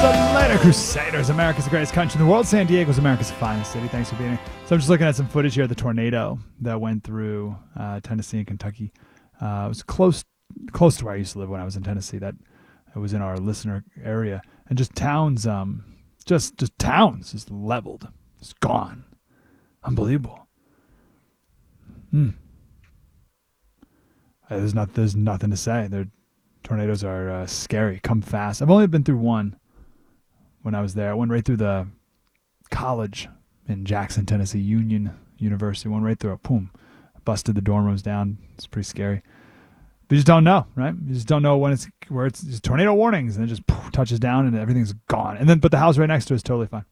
Salina Crusaders, America's the greatest country in the world. San Diego's America's finest city. Thanks for being here. So I'm just looking at some footage here of the tornado that went through uh, Tennessee and Kentucky. Uh, it was close close to where I used to live when I was in Tennessee. That it was in our listener area, and just towns, um, just just towns, just leveled, it's gone, unbelievable. Hmm. Uh, There's not there's nothing to say. They're tornadoes are uh, scary. Come fast. I've only been through one when I was there. I went right through the college in Jackson, Tennessee, Union University. Went right through it. Boom. Busted the dorm rooms down. It's pretty scary. You just don't know, right? You just don't know when it's where it's just tornado warnings and it just poof, touches down and everything's gone. And then but the house right next to it is totally fine.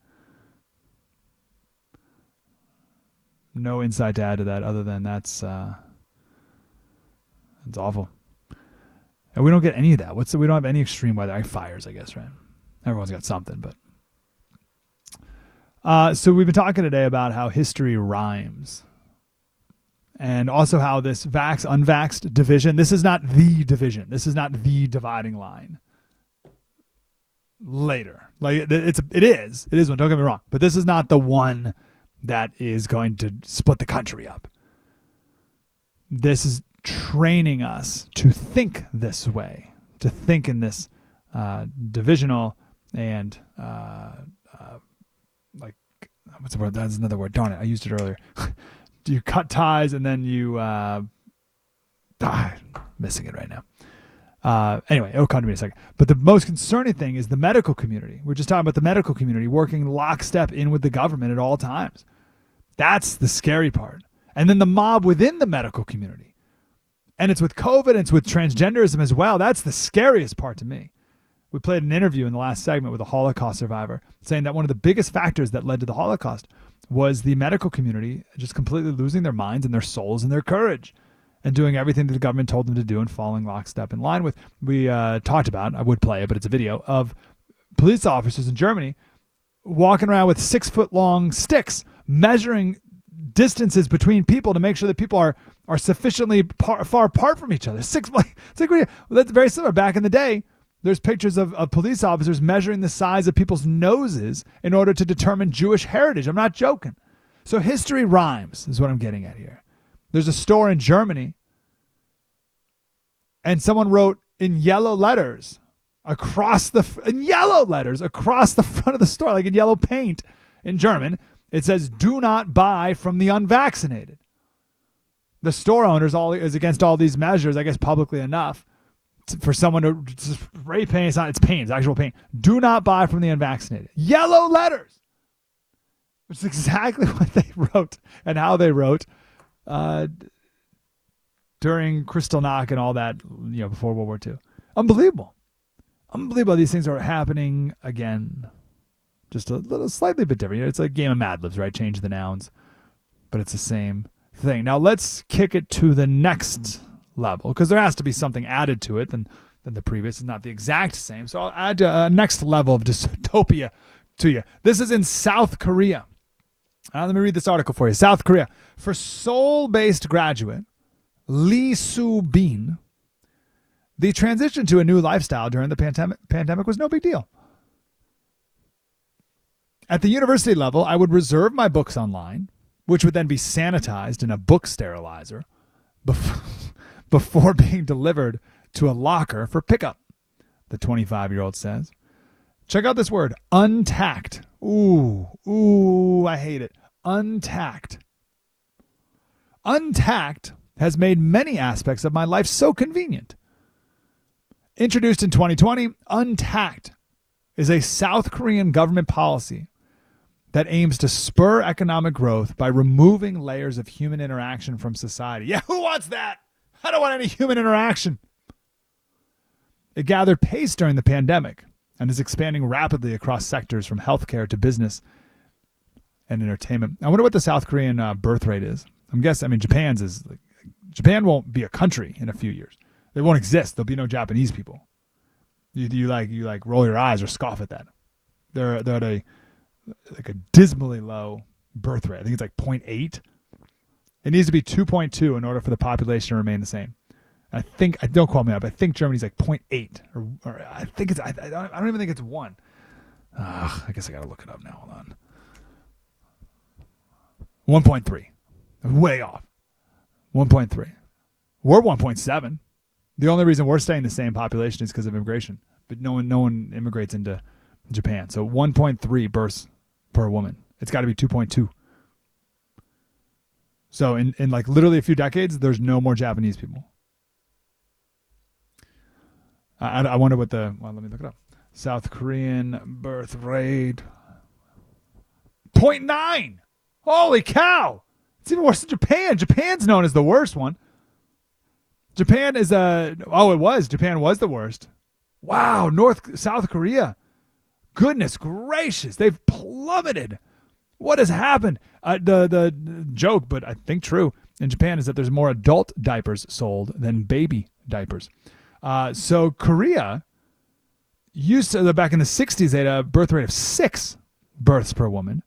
No insight to add to that other than that's uh it's awful. And we don't get any of that. What's the, we don't have any extreme weather. Like fires, I guess, right? Everyone's got something, but uh, so we've been talking today about how history rhymes, and also how this vax unvaxed division. This is not the division. This is not the dividing line. Later, like it- it's it is it is one. Don't get me wrong, but this is not the one that is going to split the country up. This is training us to think this way, to think in this uh, divisional and uh, uh, like what's the word? That's another word. Darn it, I used it earlier. Do you cut ties and then you uh, ah, missing it right now. Uh, anyway, it'll come to me in a second. But the most concerning thing is the medical community. We're just talking about the medical community working lockstep in with the government at all times. That's the scary part. And then the mob within the medical community. And it's with COVID and it's with transgenderism as well. That's the scariest part to me. We played an interview in the last segment with a Holocaust survivor saying that one of the biggest factors that led to the Holocaust was the medical community just completely losing their minds and their souls and their courage and doing everything that the government told them to do and falling lockstep in line with. We uh, talked about, I would play it, but it's a video of police officers in Germany walking around with six foot long sticks measuring distances between people to make sure that people are are sufficiently par, far apart from each other. Six, like, well, that's very similar. Back in the day, there's pictures of, of police officers measuring the size of people's noses in order to determine Jewish heritage. I'm not joking. So history rhymes is what I'm getting at here. There's a store in Germany, and someone wrote in yellow letters across the in yellow letters across the front of the store, like in yellow paint in German. It says, "Do not buy from the unvaccinated." The store owners all is against all these measures, I guess, publicly enough for someone to spray paint. It's not; it's paint, it's actual paint. Do not buy from the unvaccinated. Yellow letters, which is exactly what they wrote and how they wrote uh, during Kristallnacht and all that. You know, before World War II. Unbelievable, unbelievable. These things are happening again just a little slightly bit different. It's a game of Mad Libs, right? Change the nouns, but it's the same thing. Now let's kick it to the next level because there has to be something added to it than than the previous. It's not the exact same, so I'll add a next level of dystopia to you. This is in South Korea. Uh, let me read this article for you. South Korea for Seoul-based graduate Lee Soo Bin. The transition to a new lifestyle during the pandemic was no big deal. At the university level, I would reserve my books online, which would then be sanitized in a book sterilizer bef- before being delivered to a locker for pickup, the 25 year old says. Check out this word untact. Ooh, ooh, I hate it. Untact. Untact has made many aspects of my life so convenient. Introduced in 2020, Untact is a South Korean government policy that aims to spur economic growth by removing layers of human interaction from society. Yeah, who wants that? I don't want any human interaction. It gathered pace during the pandemic and is expanding rapidly across sectors from healthcare to business and entertainment. I wonder what the South Korean uh, birth rate is. I'm guessing. I mean, Japan's is like, Japan won't be a country in a few years. They won't exist. There'll be no Japanese people. You, you like you like roll your eyes or scoff at that. They're they're at a like a dismally low birth rate. I think it's like 0.8. It needs to be 2.2 in order for the population to remain the same. I think I don't call me up. I think Germany's like 0.8 or, or I think it's I, I don't even think it's one. Uh, I guess I got to look it up now. Hold on. 1.3. Way off. 1.3. We're 1.7. The only reason we're staying the same population is because of immigration. But no one no one immigrates into Japan. So 1.3 births per woman. It's got to be 2.2. So in, in like literally a few decades, there's no more Japanese people. I, I wonder what the well. Let me look it up. South Korean birth rate. 0.9. Holy cow! It's even worse than Japan. Japan's known as the worst one. Japan is a oh, it was Japan was the worst. Wow, North South Korea. Goodness gracious, they've plummeted. What has happened? Uh, the the joke, but I think true in Japan is that there's more adult diapers sold than baby diapers. Uh, so Korea used to back in the 60s they had a birth rate of six births per woman.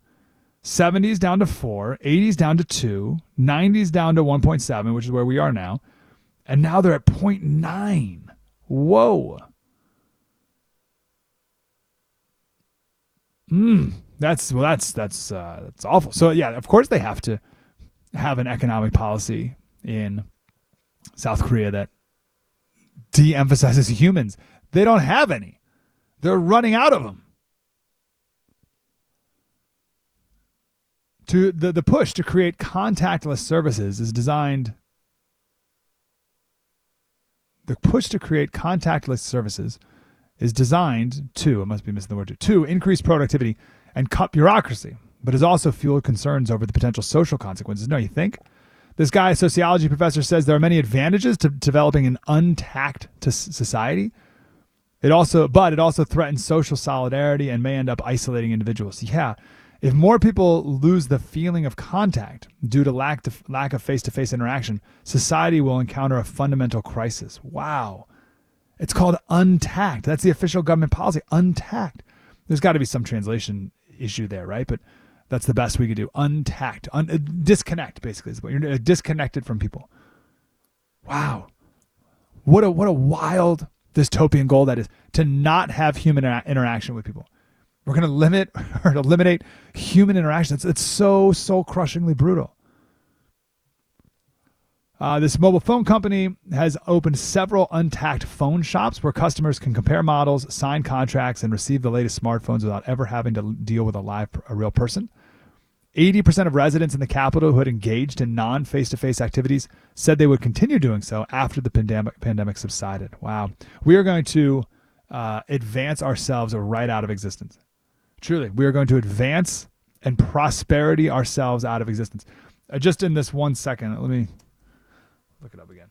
70s down to four, 80s down to two, 90s down to 1.7, which is where we are now, and now they're at 0.9. Whoa. Hmm. That's well. That's that's uh, that's awful. So yeah, of course they have to have an economic policy in South Korea that de-emphasizes humans. They don't have any. They're running out of them. To the, the push to create contactless services is designed the push to create contactless services is designed to, I must be missing the word to, to increase productivity and cut bureaucracy, but has also fueled concerns over the potential social consequences. No, you think? This guy, sociology professor, says there are many advantages to developing an untact to society. It also, but it also threatens social solidarity and may end up isolating individuals. Yeah, if more people lose the feeling of contact due to lack to, lack of face-to-face interaction, society will encounter a fundamental crisis. Wow, it's called untact. That's the official government policy. Untact. There's got to be some translation issue there, right? But that's the best we could do. Untact, un, uh, disconnect. Basically, is what you're uh, disconnected from people. Wow, what a what a wild dystopian goal that is to not have human interaction with people. We're going to limit or eliminate human interaction. It's, it's so so crushingly brutal. Uh, this mobile phone company has opened several untact phone shops where customers can compare models, sign contracts, and receive the latest smartphones without ever having to deal with a live, a real person. 80% of residents in the capital who had engaged in non face to face activities said they would continue doing so after the pandemic, pandemic subsided. Wow. We are going to uh, advance ourselves right out of existence. Truly, we are going to advance and prosperity ourselves out of existence. Uh, just in this one second, let me look it up again.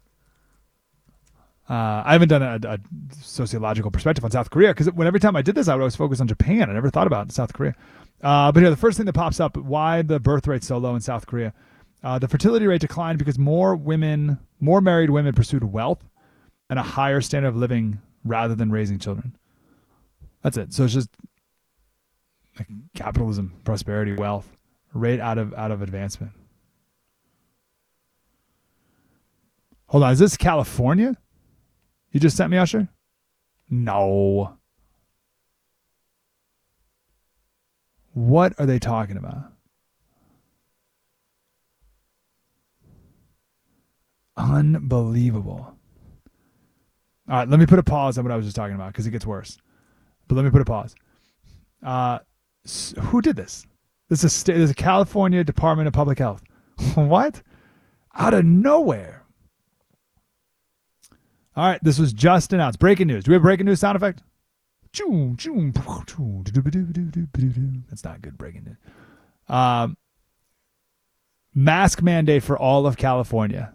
Uh, I haven't done a, a, sociological perspective on South Korea because when every time I did this, I would always focus on Japan. I never thought about South Korea. Uh, but here, the first thing that pops up: why the birth rate so low in South Korea? Uh, the fertility rate declined because more women, more married women, pursued wealth and a higher standard of living rather than raising children. That's it. So it's just like capitalism, prosperity, wealth, rate out of out of advancement. Hold on, is this California? You just sent me, Usher? No. What are they talking about? Unbelievable. All right, let me put a pause on what I was just talking about because it gets worse. But let me put a pause. Uh, who did this? This is, this is California Department of Public Health. what? Out of nowhere. All right, this was just announced. Breaking news. Do we have breaking news sound effect? That's not good breaking news. Um, mask mandate for all of California,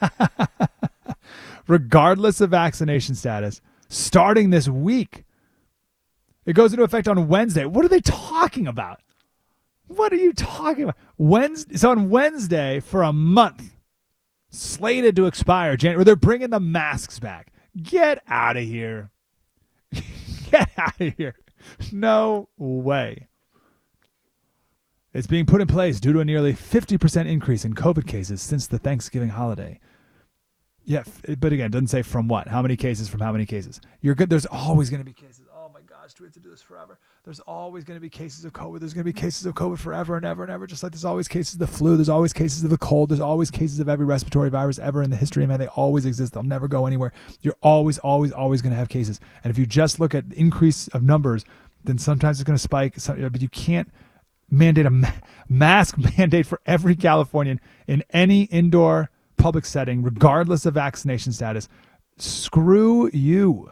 regardless of vaccination status, starting this week. It goes into effect on Wednesday. What are they talking about? What are you talking about? Wednesday, so on Wednesday for a month, slated to expire. January, they're bringing the masks back. Get out of here. Get out of here. No way. It's being put in place due to a nearly 50% increase in COVID cases since the Thanksgiving holiday. Yeah, but again, it doesn't say from what. How many cases from how many cases? You're good. There's always going to be cases. Gosh, do we have to do this forever? There's always going to be cases of COVID. There's going to be cases of COVID forever and ever and ever. Just like there's always cases of the flu. There's always cases of the cold. There's always cases of every respiratory virus ever in the history of man. They always exist. They'll never go anywhere. You're always, always, always going to have cases. And if you just look at increase of numbers, then sometimes it's going to spike. But you can't mandate a ma- mask mandate for every Californian in any indoor public setting, regardless of vaccination status. Screw you.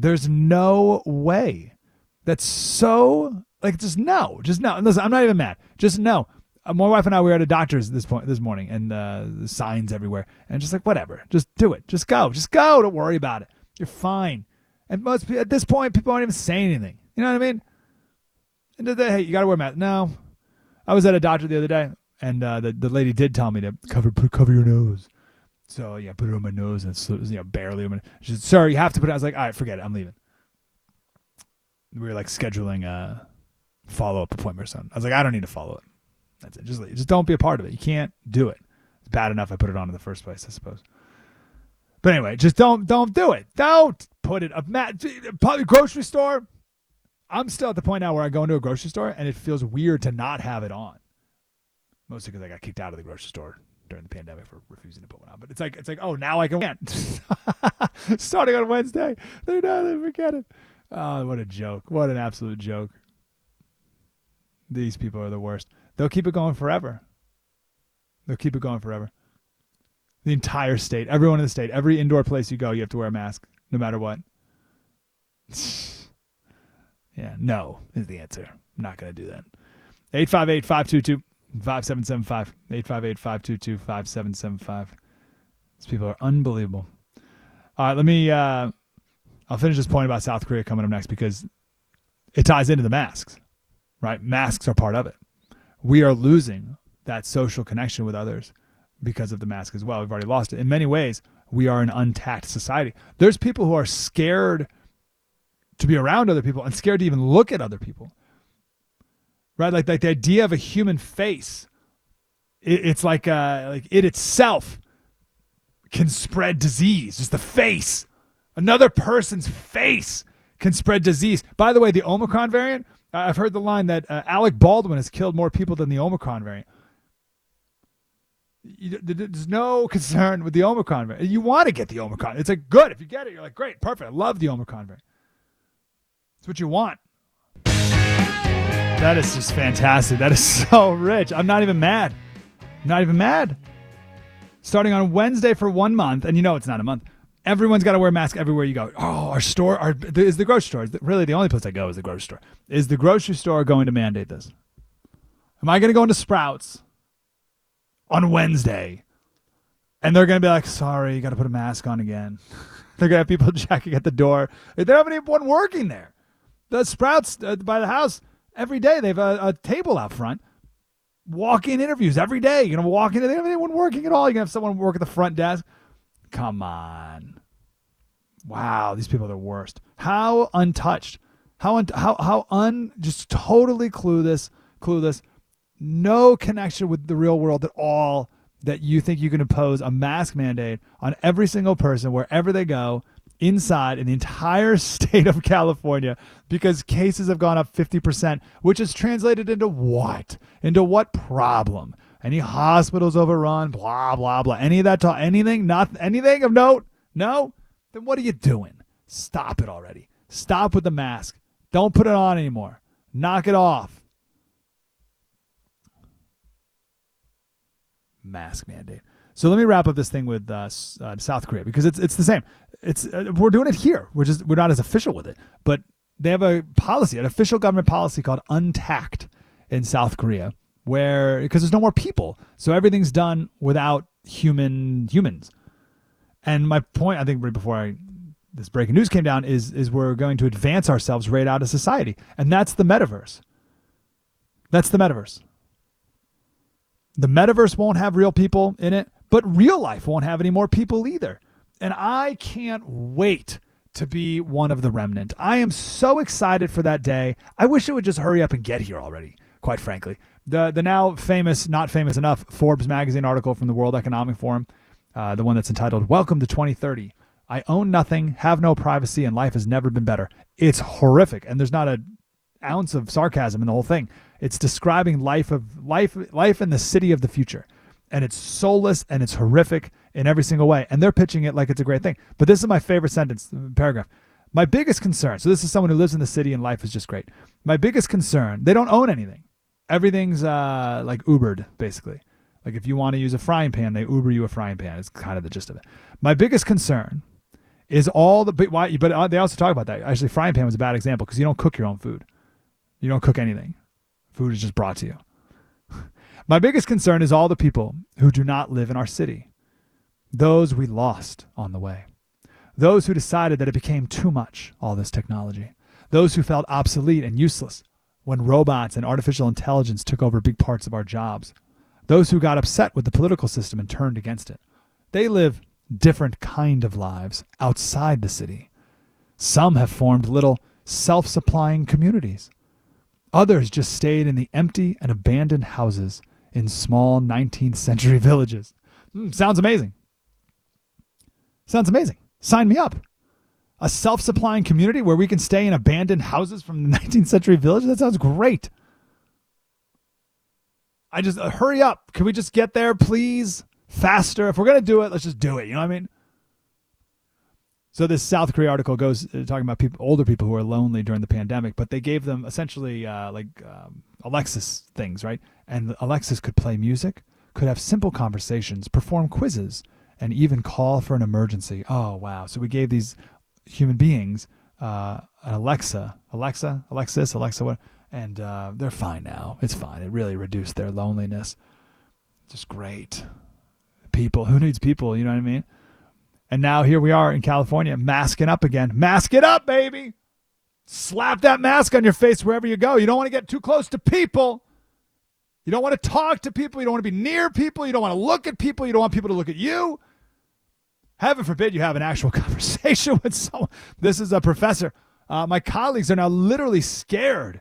There's no way. That's so like just no, just no. And listen, I'm not even mad. Just no. Uh, my wife and I we were at a doctor's this point this morning, and uh, signs everywhere, and just like whatever, just do it, just go, just go. Don't worry about it. You're fine. And most at this point, people aren't even saying anything. You know what I mean? And they, hey, you got to wear a mask. No, I was at a doctor the other day, and uh, the the lady did tell me to cover cover your nose. So yeah, put it on my nose, and it's you know barely. She said, "Sir, you have to put it." I was like, "All right, forget it. I'm leaving." We were like scheduling a follow up appointment or something. I was like, "I don't need to follow it. That's it. Just just don't be a part of it. You can't do it. It's bad enough I put it on in the first place, I suppose." But anyway, just don't don't do it. Don't put it up. Matt, grocery store. I'm still at the point now where I go into a grocery store and it feels weird to not have it on. Mostly because I got kicked out of the grocery store during the pandemic for refusing to put one on. But it's like it's like oh now I can starting on Wednesday. They're not they forget it. Oh, what a joke! What an absolute joke. These people are the worst. They'll keep it going forever. They'll keep it going forever. The entire state, everyone in the state, every indoor place you go, you have to wear a mask, no matter what. yeah, no is the answer. I'm not going to do that. 858 522 5775. 858 522 5775. These people are unbelievable. All right, let me. Uh, I'll finish this point about South Korea coming up next because it ties into the masks, right? Masks are part of it. We are losing that social connection with others because of the mask as well. We've already lost it. In many ways, we are an untact society. There's people who are scared to be around other people and scared to even look at other people. Right? Like, like the idea of a human face, it, it's like uh, like it itself can spread disease. Just the face, another person's face can spread disease. By the way, the Omicron variant, I've heard the line that uh, Alec Baldwin has killed more people than the Omicron variant. You, there's no concern with the Omicron variant. You want to get the Omicron. It's like good. If you get it, you're like, great, perfect. I love the Omicron variant. It's what you want. That is just fantastic. That is so rich. I'm not even mad. I'm not even mad. Starting on Wednesday for one month, and you know it's not a month. Everyone's got to wear a mask everywhere you go. Oh, our store, our is the grocery store. Really, the only place I go is the grocery store. Is the grocery store going to mandate this? Am I going to go into Sprouts on Wednesday, and they're going to be like, "Sorry, you got to put a mask on again." they're going to have people checking at the door. They don't have anyone working there. The Sprouts uh, by the house every day. They have a, a table out front. Walk-in interviews every day. You're gonna walk in. They have anyone working at all. You're gonna have someone work at the front desk. Come on. Wow, these people are the worst. How untouched. How un- how how un just totally clueless, clueless. No connection with the real world at all. That you think you can impose a mask mandate on every single person wherever they go inside in the entire state of California because cases have gone up 50%, which is translated into what? Into what problem? Any hospitals overrun, blah, blah, blah. Any of that talk, anything, not anything of note? No? Then what are you doing? Stop it already. Stop with the mask. Don't put it on anymore. Knock it off. Mask mandate. So let me wrap up this thing with uh, uh, South Korea because it's it's the same. It's uh, we're doing it here. We're just we're not as official with it, but they have a policy, an official government policy called untact in South Korea, where because there's no more people, so everything's done without human humans. And my point, I think, right before I this breaking news came down is is we're going to advance ourselves right out of society, and that's the metaverse. That's the metaverse. The metaverse won't have real people in it, but real life won't have any more people either. And I can't wait to be one of the remnant. I am so excited for that day. I wish it would just hurry up and get here already, quite frankly. The the now famous, not famous enough, Forbes magazine article from the World Economic Forum, uh, the one that's entitled "Welcome to 2030." I own nothing, have no privacy, and life has never been better. It's horrific, and there's not a ounce of sarcasm in the whole thing. It's describing life of life life in the city of the future. And it's soulless and it's horrific in every single way. And they're pitching it like it's a great thing. But this is my favorite sentence, paragraph. My biggest concern, so this is someone who lives in the city and life is just great. My biggest concern, they don't own anything. Everything's uh, like Ubered, basically. Like if you want to use a frying pan, they Uber you a frying pan. It's kind of the gist of it. My biggest concern is all the but why but uh, they also talk about that. Actually, frying pan was a bad example because you don't cook your own food. You don't cook anything. Food is just brought to you. My biggest concern is all the people who do not live in our city. Those we lost on the way. Those who decided that it became too much, all this technology. Those who felt obsolete and useless when robots and artificial intelligence took over big parts of our jobs. Those who got upset with the political system and turned against it. They live different kind of lives outside the city. Some have formed little self-supplying communities. Others just stayed in the empty and abandoned houses in small 19th century villages. Mm, sounds amazing. Sounds amazing. Sign me up. A self supplying community where we can stay in abandoned houses from the 19th century village? That sounds great. I just uh, hurry up. Can we just get there, please? Faster. If we're going to do it, let's just do it. You know what I mean? So this South Korea article goes uh, talking about people, older people who are lonely during the pandemic, but they gave them essentially uh, like um, Alexis things, right? And Alexis could play music, could have simple conversations, perform quizzes, and even call for an emergency. Oh wow! So we gave these human beings uh, an Alexa, Alexa, Alexis, Alexa, what? And uh, they're fine now. It's fine. It really reduced their loneliness. Just great. People. Who needs people? You know what I mean? And now here we are in California, masking up again. Mask it up, baby. Slap that mask on your face wherever you go. You don't want to get too close to people. You don't want to talk to people. You don't want to be near people. You don't want to look at people. You don't want people to look at you. Heaven forbid you have an actual conversation with someone. This is a professor. Uh, my colleagues are now literally scared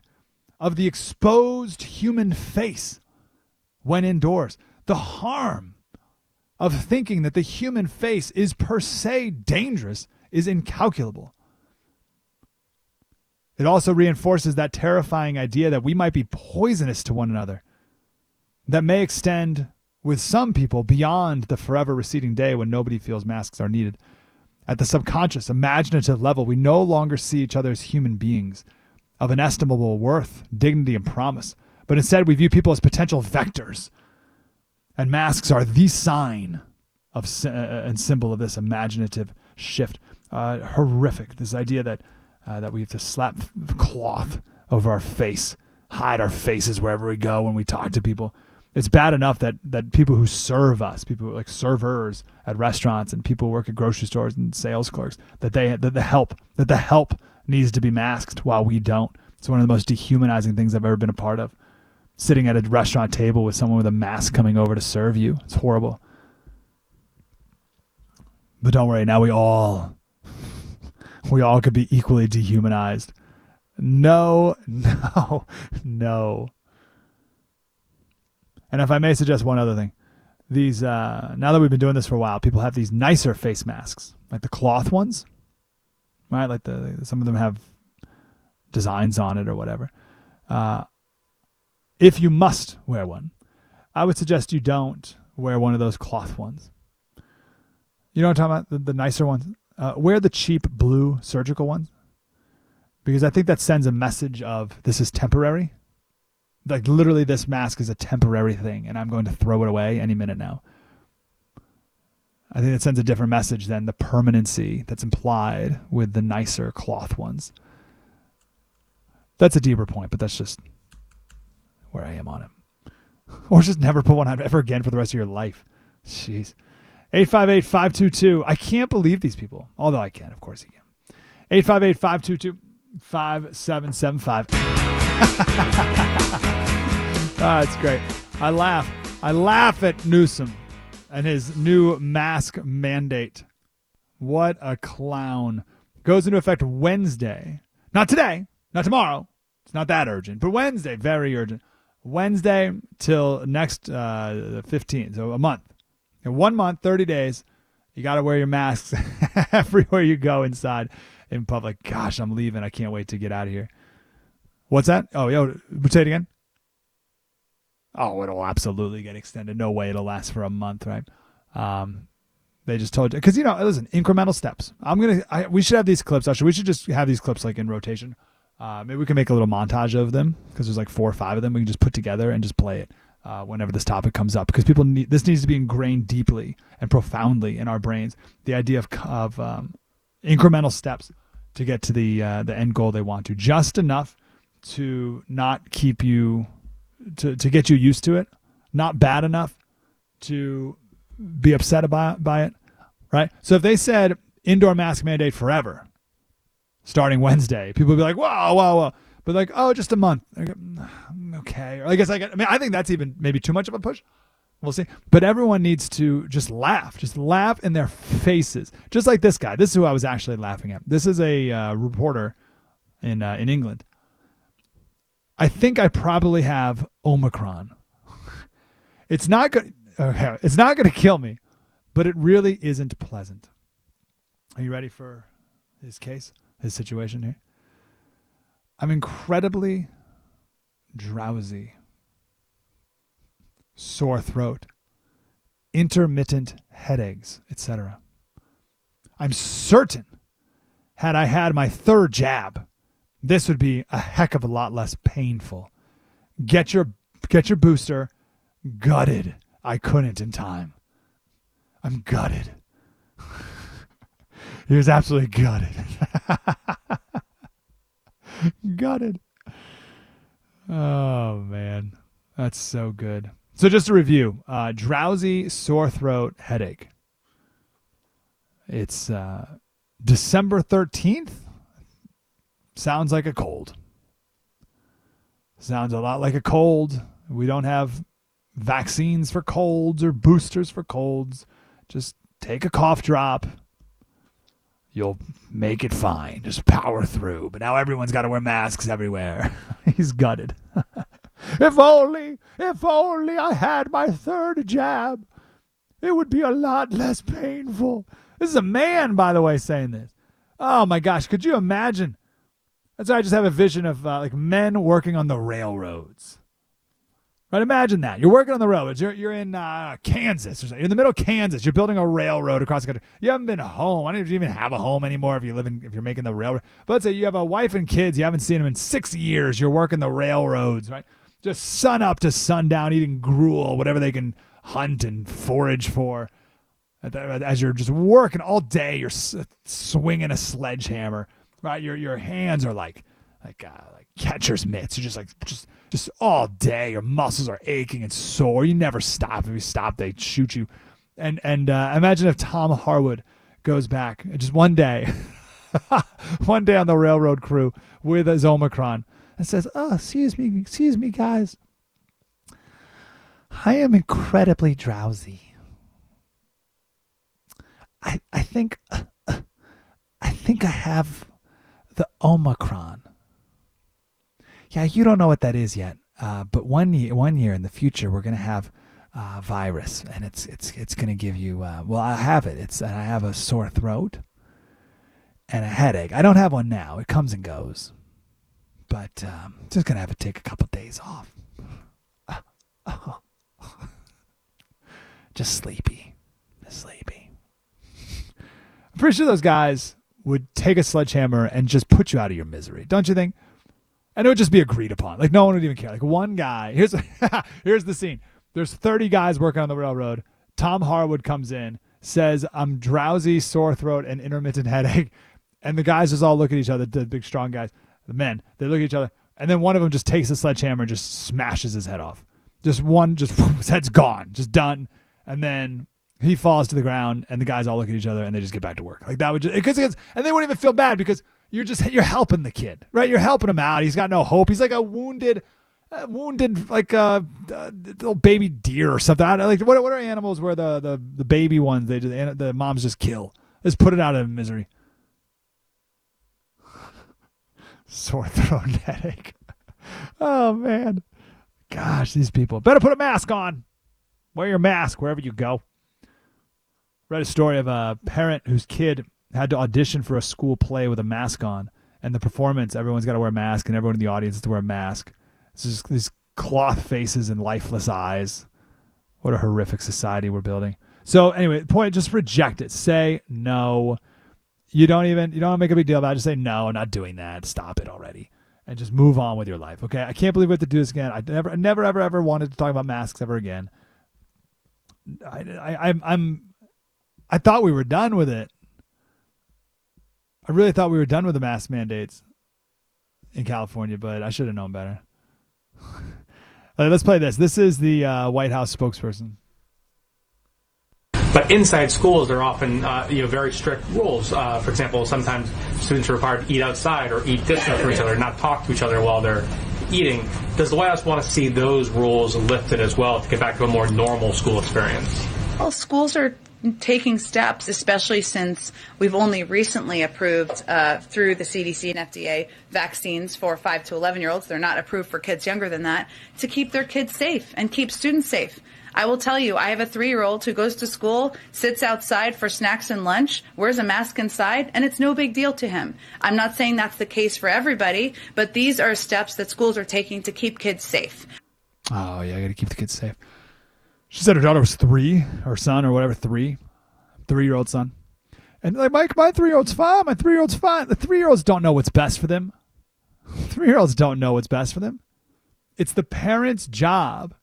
of the exposed human face when indoors. The harm of thinking that the human face is per se dangerous is incalculable. It also reinforces that terrifying idea that we might be poisonous to one another, that may extend with some people beyond the forever receding day when nobody feels masks are needed. At the subconscious, imaginative level, we no longer see each other as human beings of inestimable worth, dignity, and promise, but instead we view people as potential vectors and masks are the sign of uh, and symbol of this imaginative shift. Uh, horrific. This idea that uh, that we have to slap cloth over our face, hide our faces wherever we go when we talk to people. It's bad enough that that people who serve us, people like servers at restaurants and people who work at grocery stores and sales clerks, that they that the help that the help needs to be masked while we don't. It's one of the most dehumanizing things I've ever been a part of sitting at a restaurant table with someone with a mask coming over to serve you. It's horrible. But don't worry, now we all we all could be equally dehumanized. No, no, no. And if I may suggest one other thing, these uh, now that we've been doing this for a while, people have these nicer face masks, like the cloth ones, right? Like the some of them have designs on it or whatever. Uh, if you must wear one, I would suggest you don't wear one of those cloth ones. You know what I'm talking about? The, the nicer ones. Uh, wear the cheap blue surgical ones because I think that sends a message of this is temporary. Like literally, this mask is a temporary thing, and I'm going to throw it away any minute now. I think it sends a different message than the permanency that's implied with the nicer cloth ones. That's a deeper point, but that's just where I am on it. Or just never put one on ever again for the rest of your life. Jeez. 858 522. I can't believe these people. Although I can, of course you can. 858 522 5775. Ah, it's great. I laugh. I laugh at Newsom and his new mask mandate. What a clown. Goes into effect Wednesday. Not today, not tomorrow. It's not that urgent, but Wednesday, very urgent. Wednesday till next uh, 15th, so a month. In one month, 30 days, you got to wear your masks everywhere you go inside in public. Gosh, I'm leaving. I can't wait to get out of here. What's that? Oh, yo, say it again. Oh, it'll absolutely get extended. No way it'll last for a month, right? Um, they just told you because you know, listen, incremental steps. I'm gonna. I, we should have these clips. Actually, we should just have these clips like in rotation. Uh, maybe we can make a little montage of them because there's like four or five of them. We can just put together and just play it uh, whenever this topic comes up because people need this needs to be ingrained deeply and profoundly in our brains. The idea of of um, incremental steps to get to the uh, the end goal they want to, just enough to not keep you to, to get you used to it, not bad enough to be upset about by it, right? So if they said indoor mask mandate forever, starting Wednesday, people would be like, "Wow, wow, wow," but like, "Oh, just a month." Okay, or I guess I, get, I mean, I think that's even maybe too much of a push. We'll see. But everyone needs to just laugh, just laugh in their faces, just like this guy. This is who I was actually laughing at. This is a uh, reporter in uh, in England I think I probably have Omicron. It's not good. Okay, it's not going to kill me, but it really isn't pleasant. Are you ready for his case, his situation here? I'm incredibly drowsy, sore throat, intermittent headaches, etc. I'm certain had I had my third jab, this would be a heck of a lot less painful. Get your get your booster. Gutted. I couldn't in time. I'm gutted. he was absolutely gutted. gutted. Oh man, that's so good. So just a review: uh, drowsy, sore throat, headache. It's uh, December thirteenth. Sounds like a cold. Sounds a lot like a cold. We don't have vaccines for colds or boosters for colds. Just take a cough drop. You'll make it fine. Just power through. But now everyone's got to wear masks everywhere. He's gutted. if only, if only I had my third jab, it would be a lot less painful. This is a man, by the way, saying this. Oh my gosh, could you imagine that's why I just have a vision of uh, like men working on the railroads. Right? Imagine that. You're working on the railroads. You're, you're in uh, Kansas or something. You're in the middle of Kansas. You're building a railroad across the country. You haven't been home. I don't even have a home anymore if you live in, if you're making the railroad. But let's say you have a wife and kids. You haven't seen them in six years. You're working the railroads, right? Just sun up to sundown, eating gruel, whatever they can hunt and forage for. As you're just working all day, you're swinging a sledgehammer right? Your your hands are like like uh, like catcher's mitts. You're just like just just all day. Your muscles are aching and sore. You never stop. If you stop, they shoot you. And and uh, imagine if Tom Harwood goes back just one day, one day on the railroad crew with his Omicron and says, "Oh, excuse me, excuse me, guys." I am incredibly drowsy. I I think uh, I think I have the Omicron. Yeah, you don't know what that is yet, uh, but one year, one year in the future, we're going to have uh, virus, and it's it's it's going to give you. Uh, well, I have it. It's and I have a sore throat and a headache. I don't have one now. It comes and goes, but um, just going to have to take a couple days off. just sleepy, just sleepy. I'm pretty sure those guys would take a sledgehammer and just put you out of your misery, don't you think? And it would just be agreed upon. Like no one would even care. Like one guy. Here's here's the scene. There's 30 guys working on the railroad. Tom Harwood comes in, says, "I'm drowsy, sore throat, and intermittent headache." And the guys just all look at each other. The big strong guys, the men, they look at each other, and then one of them just takes a sledgehammer and just smashes his head off. Just one, just his head's gone, just done. And then he falls to the ground, and the guys all look at each other, and they just get back to work. Like that would just because and they wouldn't even feel bad because You're just you're helping the kid, right? You're helping him out. He's got no hope. He's like a wounded, wounded like a uh, uh, little baby deer or something. like what what are animals where the the, the baby ones they just the moms just kill, just put it out of misery. Sore throat headache. oh man, gosh, these people better put a mask on. Wear your mask wherever you go. Read a story of a parent whose kid had to audition for a school play with a mask on, and the performance, everyone's got to wear a mask, and everyone in the audience has to wear a mask. It's just these cloth faces and lifeless eyes. What a horrific society we're building. So anyway, the point just reject it. Say no. You don't even you don't make a big deal about it. Just say no, I'm not doing that. Stop it already. And just move on with your life. Okay. I can't believe we have to do this again. I never never ever ever wanted to talk about masks ever again. I, I I'm I'm I thought we were done with it. I really thought we were done with the mask mandates in California, but I should have known better. right, let's play this. This is the uh, White House spokesperson. But inside schools, there are often uh, you know very strict rules. Uh, for example, sometimes students are required to eat outside or eat distant from each other, not talk to each other while they're eating. Does the White House want to see those rules lifted as well to get back to a more normal school experience? Well, schools are taking steps, especially since we've only recently approved uh, through the CDC and FDA vaccines for 5 to 11 year olds. They're not approved for kids younger than that to keep their kids safe and keep students safe. I will tell you, I have a three year old who goes to school, sits outside for snacks and lunch, wears a mask inside, and it's no big deal to him. I'm not saying that's the case for everybody, but these are steps that schools are taking to keep kids safe. Oh, yeah, I got to keep the kids safe. She said her daughter was three, her son, or whatever, three, three year old son. And like, Mike, my three year old's fine. My three year old's fine. The three year olds don't know what's best for them. Three year olds don't know what's best for them. It's the parent's job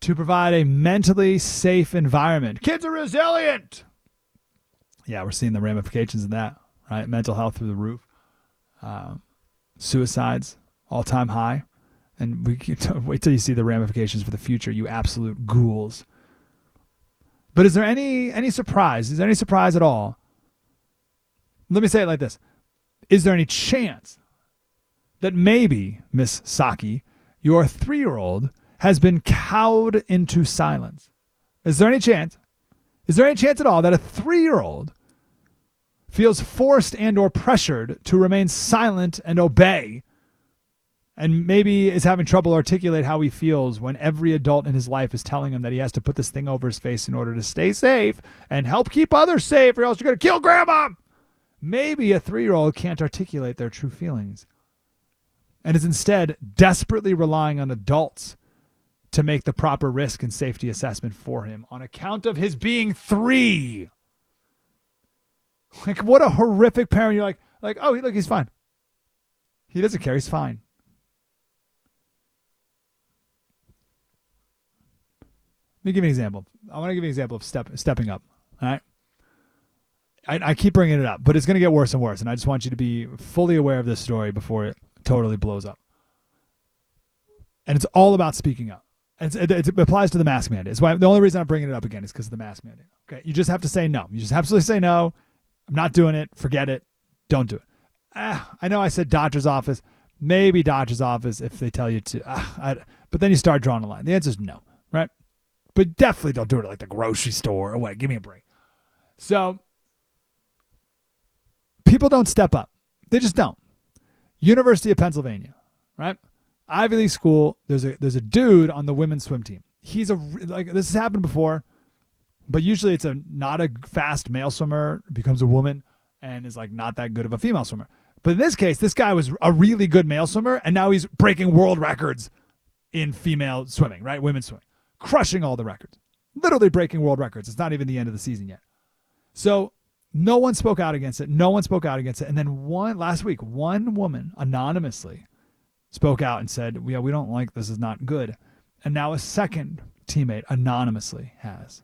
to provide a mentally safe environment. Kids are resilient. Yeah, we're seeing the ramifications of that, right? Mental health through the roof, uh, suicides all time high. And we wait till you see the ramifications for the future, you absolute ghouls. But is there any any surprise? Is there any surprise at all? Let me say it like this. Is there any chance that maybe, Miss Psaki, your three year old has been cowed into silence? Is there any chance? Is there any chance at all that a three year old feels forced and or pressured to remain silent and obey and maybe is having trouble articulate how he feels when every adult in his life is telling him that he has to put this thing over his face in order to stay safe and help keep others safe or else you're going to kill grandma. Maybe a three-year-old can't articulate their true feelings and is instead desperately relying on adults to make the proper risk and safety assessment for him on account of his being three. Like what a horrific parent. You're like like oh look he's fine. He doesn't care. He's fine Let me give you an example. I want to give you an example of step stepping up. All right. I, I keep bringing it up, but it's going to get worse and worse, and I just want you to be fully aware of this story before it totally blows up. And it's all about speaking up. It, it, applies to the mask mandate. It's why the only reason I'm bringing it up again is because of the mask mandate. Okay, you just have to say no. You just absolutely say no. I'm not doing it. Forget it. Don't do it. Ah, I know I said doctor's office. Maybe doctor's office if they tell you to. Ah, I, but then you start drawing a line. The answer is no. But definitely don't do it at like the grocery store or what. Give me a break. So people don't step up. They just don't. University of Pennsylvania, right? Ivy League school. There's a there's a dude on the women's swim team. He's a like this has happened before, but usually it's a not a fast male swimmer becomes a woman and is like not that good of a female swimmer. But in this case, this guy was a really good male swimmer, and now he's breaking world records in female swimming, right? Women's swimming crushing all the records, literally breaking world records. It's not even the end of the season yet. So no one spoke out against it. No one spoke out against it. And then one last week, one woman anonymously spoke out and said, "Yeah, we don't like this. Is not good." And now a second teammate anonymously has.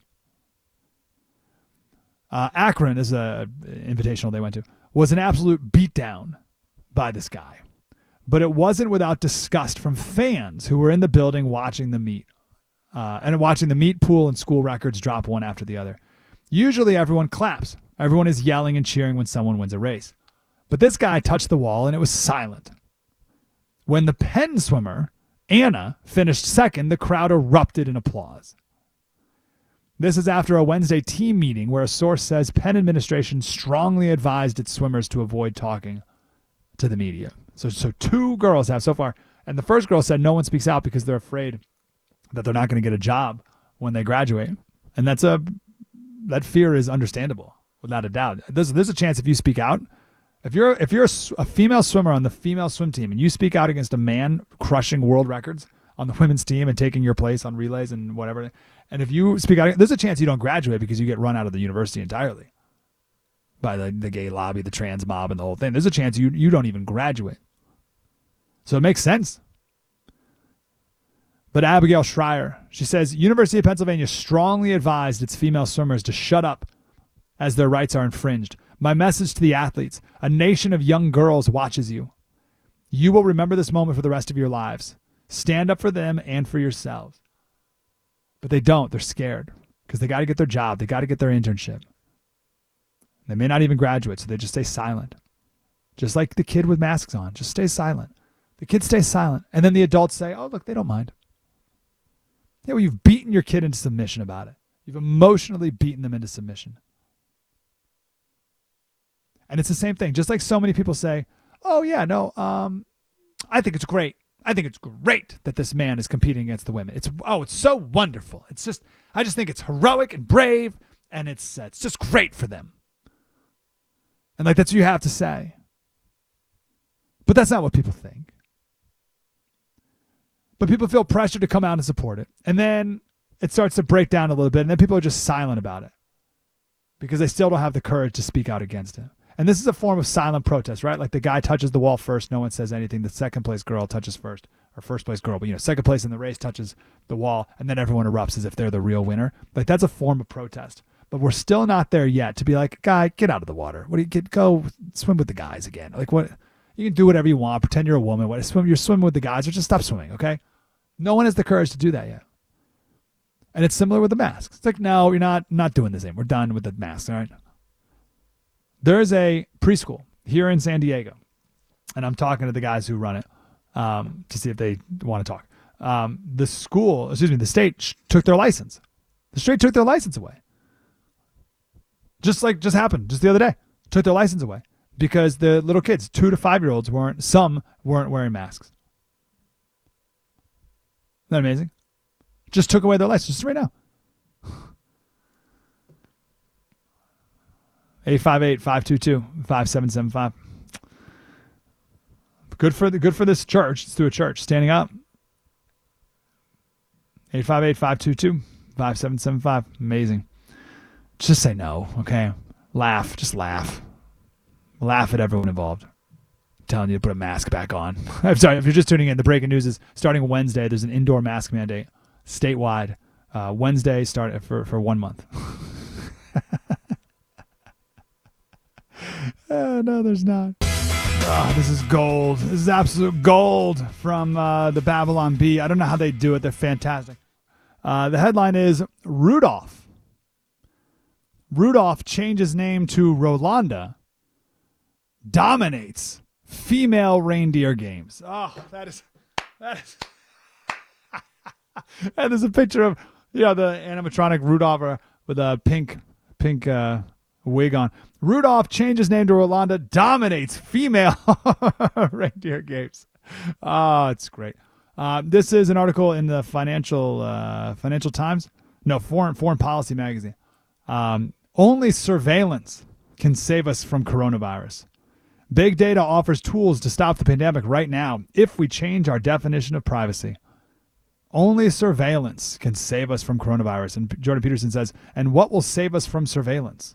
Uh, Akron is a invitational they went to was an absolute beatdown by this guy, but it wasn't without disgust from fans who were in the building watching the meet uh, and watching the meet pool and school records drop one after the other. Usually everyone claps. Everyone is yelling and cheering when someone wins a race. But this guy touched the wall and it was silent. When the Penn swimmer, Anna, finished second, the crowd erupted in applause. This is after a Wednesday team meeting where a source says Penn administration strongly advised its swimmers to avoid talking to the media. So, so two girls have so far, and the first girl said no one speaks out because they're afraid that they're not going to get a job when they graduate, and that's a that fear is understandable without a doubt. There's there's a chance if you speak out, if you're if you're a, a female swimmer on the female swim team and you speak out against a man crushing world records on the women's team and taking your place on relays and whatever, and if you speak out, there's a chance you don't graduate because you get run out of the university entirely by the, the gay lobby, the trans mob, and the whole thing. There's a chance you you don't even graduate. So it makes sense. But Abigail Shrier, she says University of Pennsylvania strongly advised its female swimmers to shut up as their rights are infringed. My message to the athletes a nation of young girls watches you. You will remember this moment for the rest of your lives. Stand up for them and for yourselves. But they don't. They're scared because they got to get their job, they got to get their internship. They may not even graduate, so they just stay silent. Just like the kid with masks on, just stay silent. The kid stays silent. And then the adults say, oh, look, they don't mind. Yeah, well, you've beaten your kid into submission about it. You've emotionally beaten them into submission. And it's the same thing. Just like so many people say, "Oh yeah, no, um, I think it's great. I think it's great that this man is competing against the women. It's oh, it's so wonderful. It's just I just think it's heroic and brave, and it's uh, it's just great for them." And like that's what you have to say. But that's not what people think. But people feel pressure to come out and support it. And then it starts to break down a little bit, and then people are just silent about it because they still don't have the courage to speak out against it. And this is a form of silent protest, right? Like the guy touches the wall first, no one says anything. The second place girl touches first, or first place girl, but you know, second place in the race touches the wall, and then everyone erupts as if they're the real winner. Like that's a form of protest. But we're still not there yet to be like, guy, get out of the water. What do you get? Go swim with the guys again. Like what? You can do whatever you want. Pretend you're a woman. What? Swim. You're swimming with the guys, or just stop swimming. Okay. No one has the courage to do that yet. And it's similar with the masks. It's like, no, you're not not doing the same. We're done with the masks. All right. There's a preschool here in San Diego, and I'm talking to the guys who run it um, to see if they want to talk. Um, the school, excuse me, the state sh- took their license. The state took their license away. Just like just happened just the other day, took their license away because the little kids, two to five year olds, weren't some weren't wearing masks. That amazing? Just took away their license just right now. 858-522-5775. Good for the good for this church. Let's do a church. Standing up. 858-522-5775. Amazing. Just say no, okay? Laugh. Just laugh. Laugh at everyone involved. Telling you to put a mask back on. I'm sorry, if you're just tuning in, the breaking news is starting Wednesday, there's an indoor mask mandate statewide. Uh, Wednesday start for, for one month. Uh, no, there's not. Oh, this is gold. This is absolute gold from uh, the Babylon Bee. I don't know how they do it. They're fantastic. Uh, the headline is Rudolph. Rudolph changes name to Rolanda. Dominates female reindeer games. Oh, that is that is. and there's a picture of you know the animatronic Rudolph with a pink pink uh, wig on. Rudolph changes name to Rolanda, dominates female reindeer games. Oh, it's great. Uh, this is an article in the Financial uh, Financial Times. No, Foreign Foreign Policy magazine. Um, only surveillance can save us from coronavirus. Big data offers tools to stop the pandemic right now if we change our definition of privacy. Only surveillance can save us from coronavirus. And Jordan Peterson says, and what will save us from surveillance?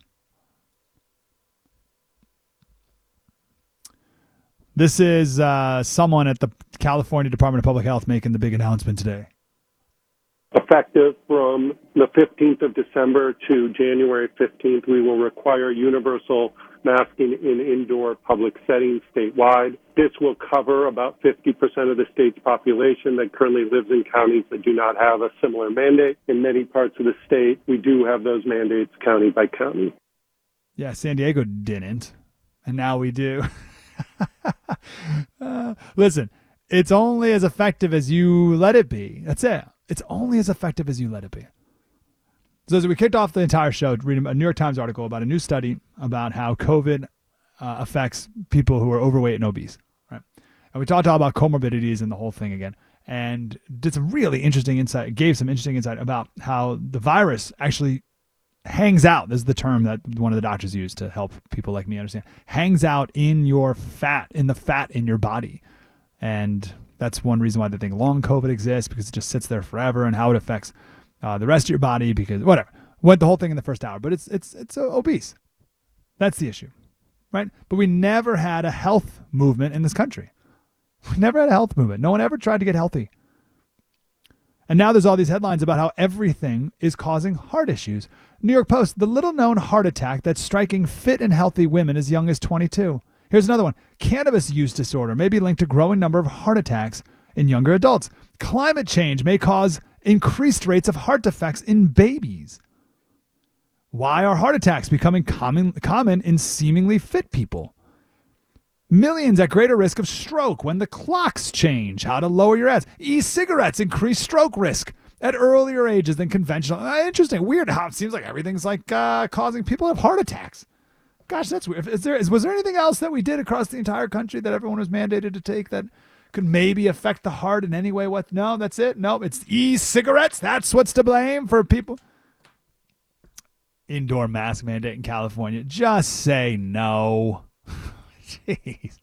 This is uh, someone at the California Department of Public Health making the big announcement today. Effective from the 15th of December to January 15th, we will require universal masking in indoor public settings statewide. This will cover about 50% of the state's population that currently lives in counties that do not have a similar mandate. In many parts of the state, we do have those mandates county by county. Yeah, San Diego didn't and now we do. uh, listen, it's only as effective as you let it be. That's it. It's only as effective as you let it be. So as we kicked off the entire show, reading a New York Times article about a new study about how COVID uh, affects people who are overweight and obese, right? And we talked all about comorbidities and the whole thing again, and did some really interesting insight. Gave some interesting insight about how the virus actually hangs out. This is the term that one of the doctors used to help people like me understand. Hangs out in your fat, in the fat in your body, and that's one reason why they think long COVID exists because it just sits there forever and how it affects uh, the rest of your body because whatever went the whole thing in the first hour, but it's it's it's obese. That's the issue, right? But we never had a health movement in this country. We never had a health movement. No one ever tried to get healthy. And now there's all these headlines about how everything is causing heart issues. New York Post, the little known heart attack that's striking fit and healthy women as young as 22. Here's another one. Cannabis use disorder may be linked to growing number of heart attacks in younger adults. Climate change may cause increased rates of heart defects in babies. Why are heart attacks becoming common, common in seemingly fit people? Millions at greater risk of stroke when the clocks change. How to lower your ads. E cigarettes increase stroke risk at earlier ages than conventional. Uh, interesting. Weird how it seems like everything's like uh, causing people to have heart attacks. Gosh, that's weird. Is there, is, was there anything else that we did across the entire country that everyone was mandated to take that could maybe affect the heart in any way. What? No, that's it. No, it's e-cigarettes. That's what's to blame for people. Indoor mask mandate in California. Just say no. Jeez.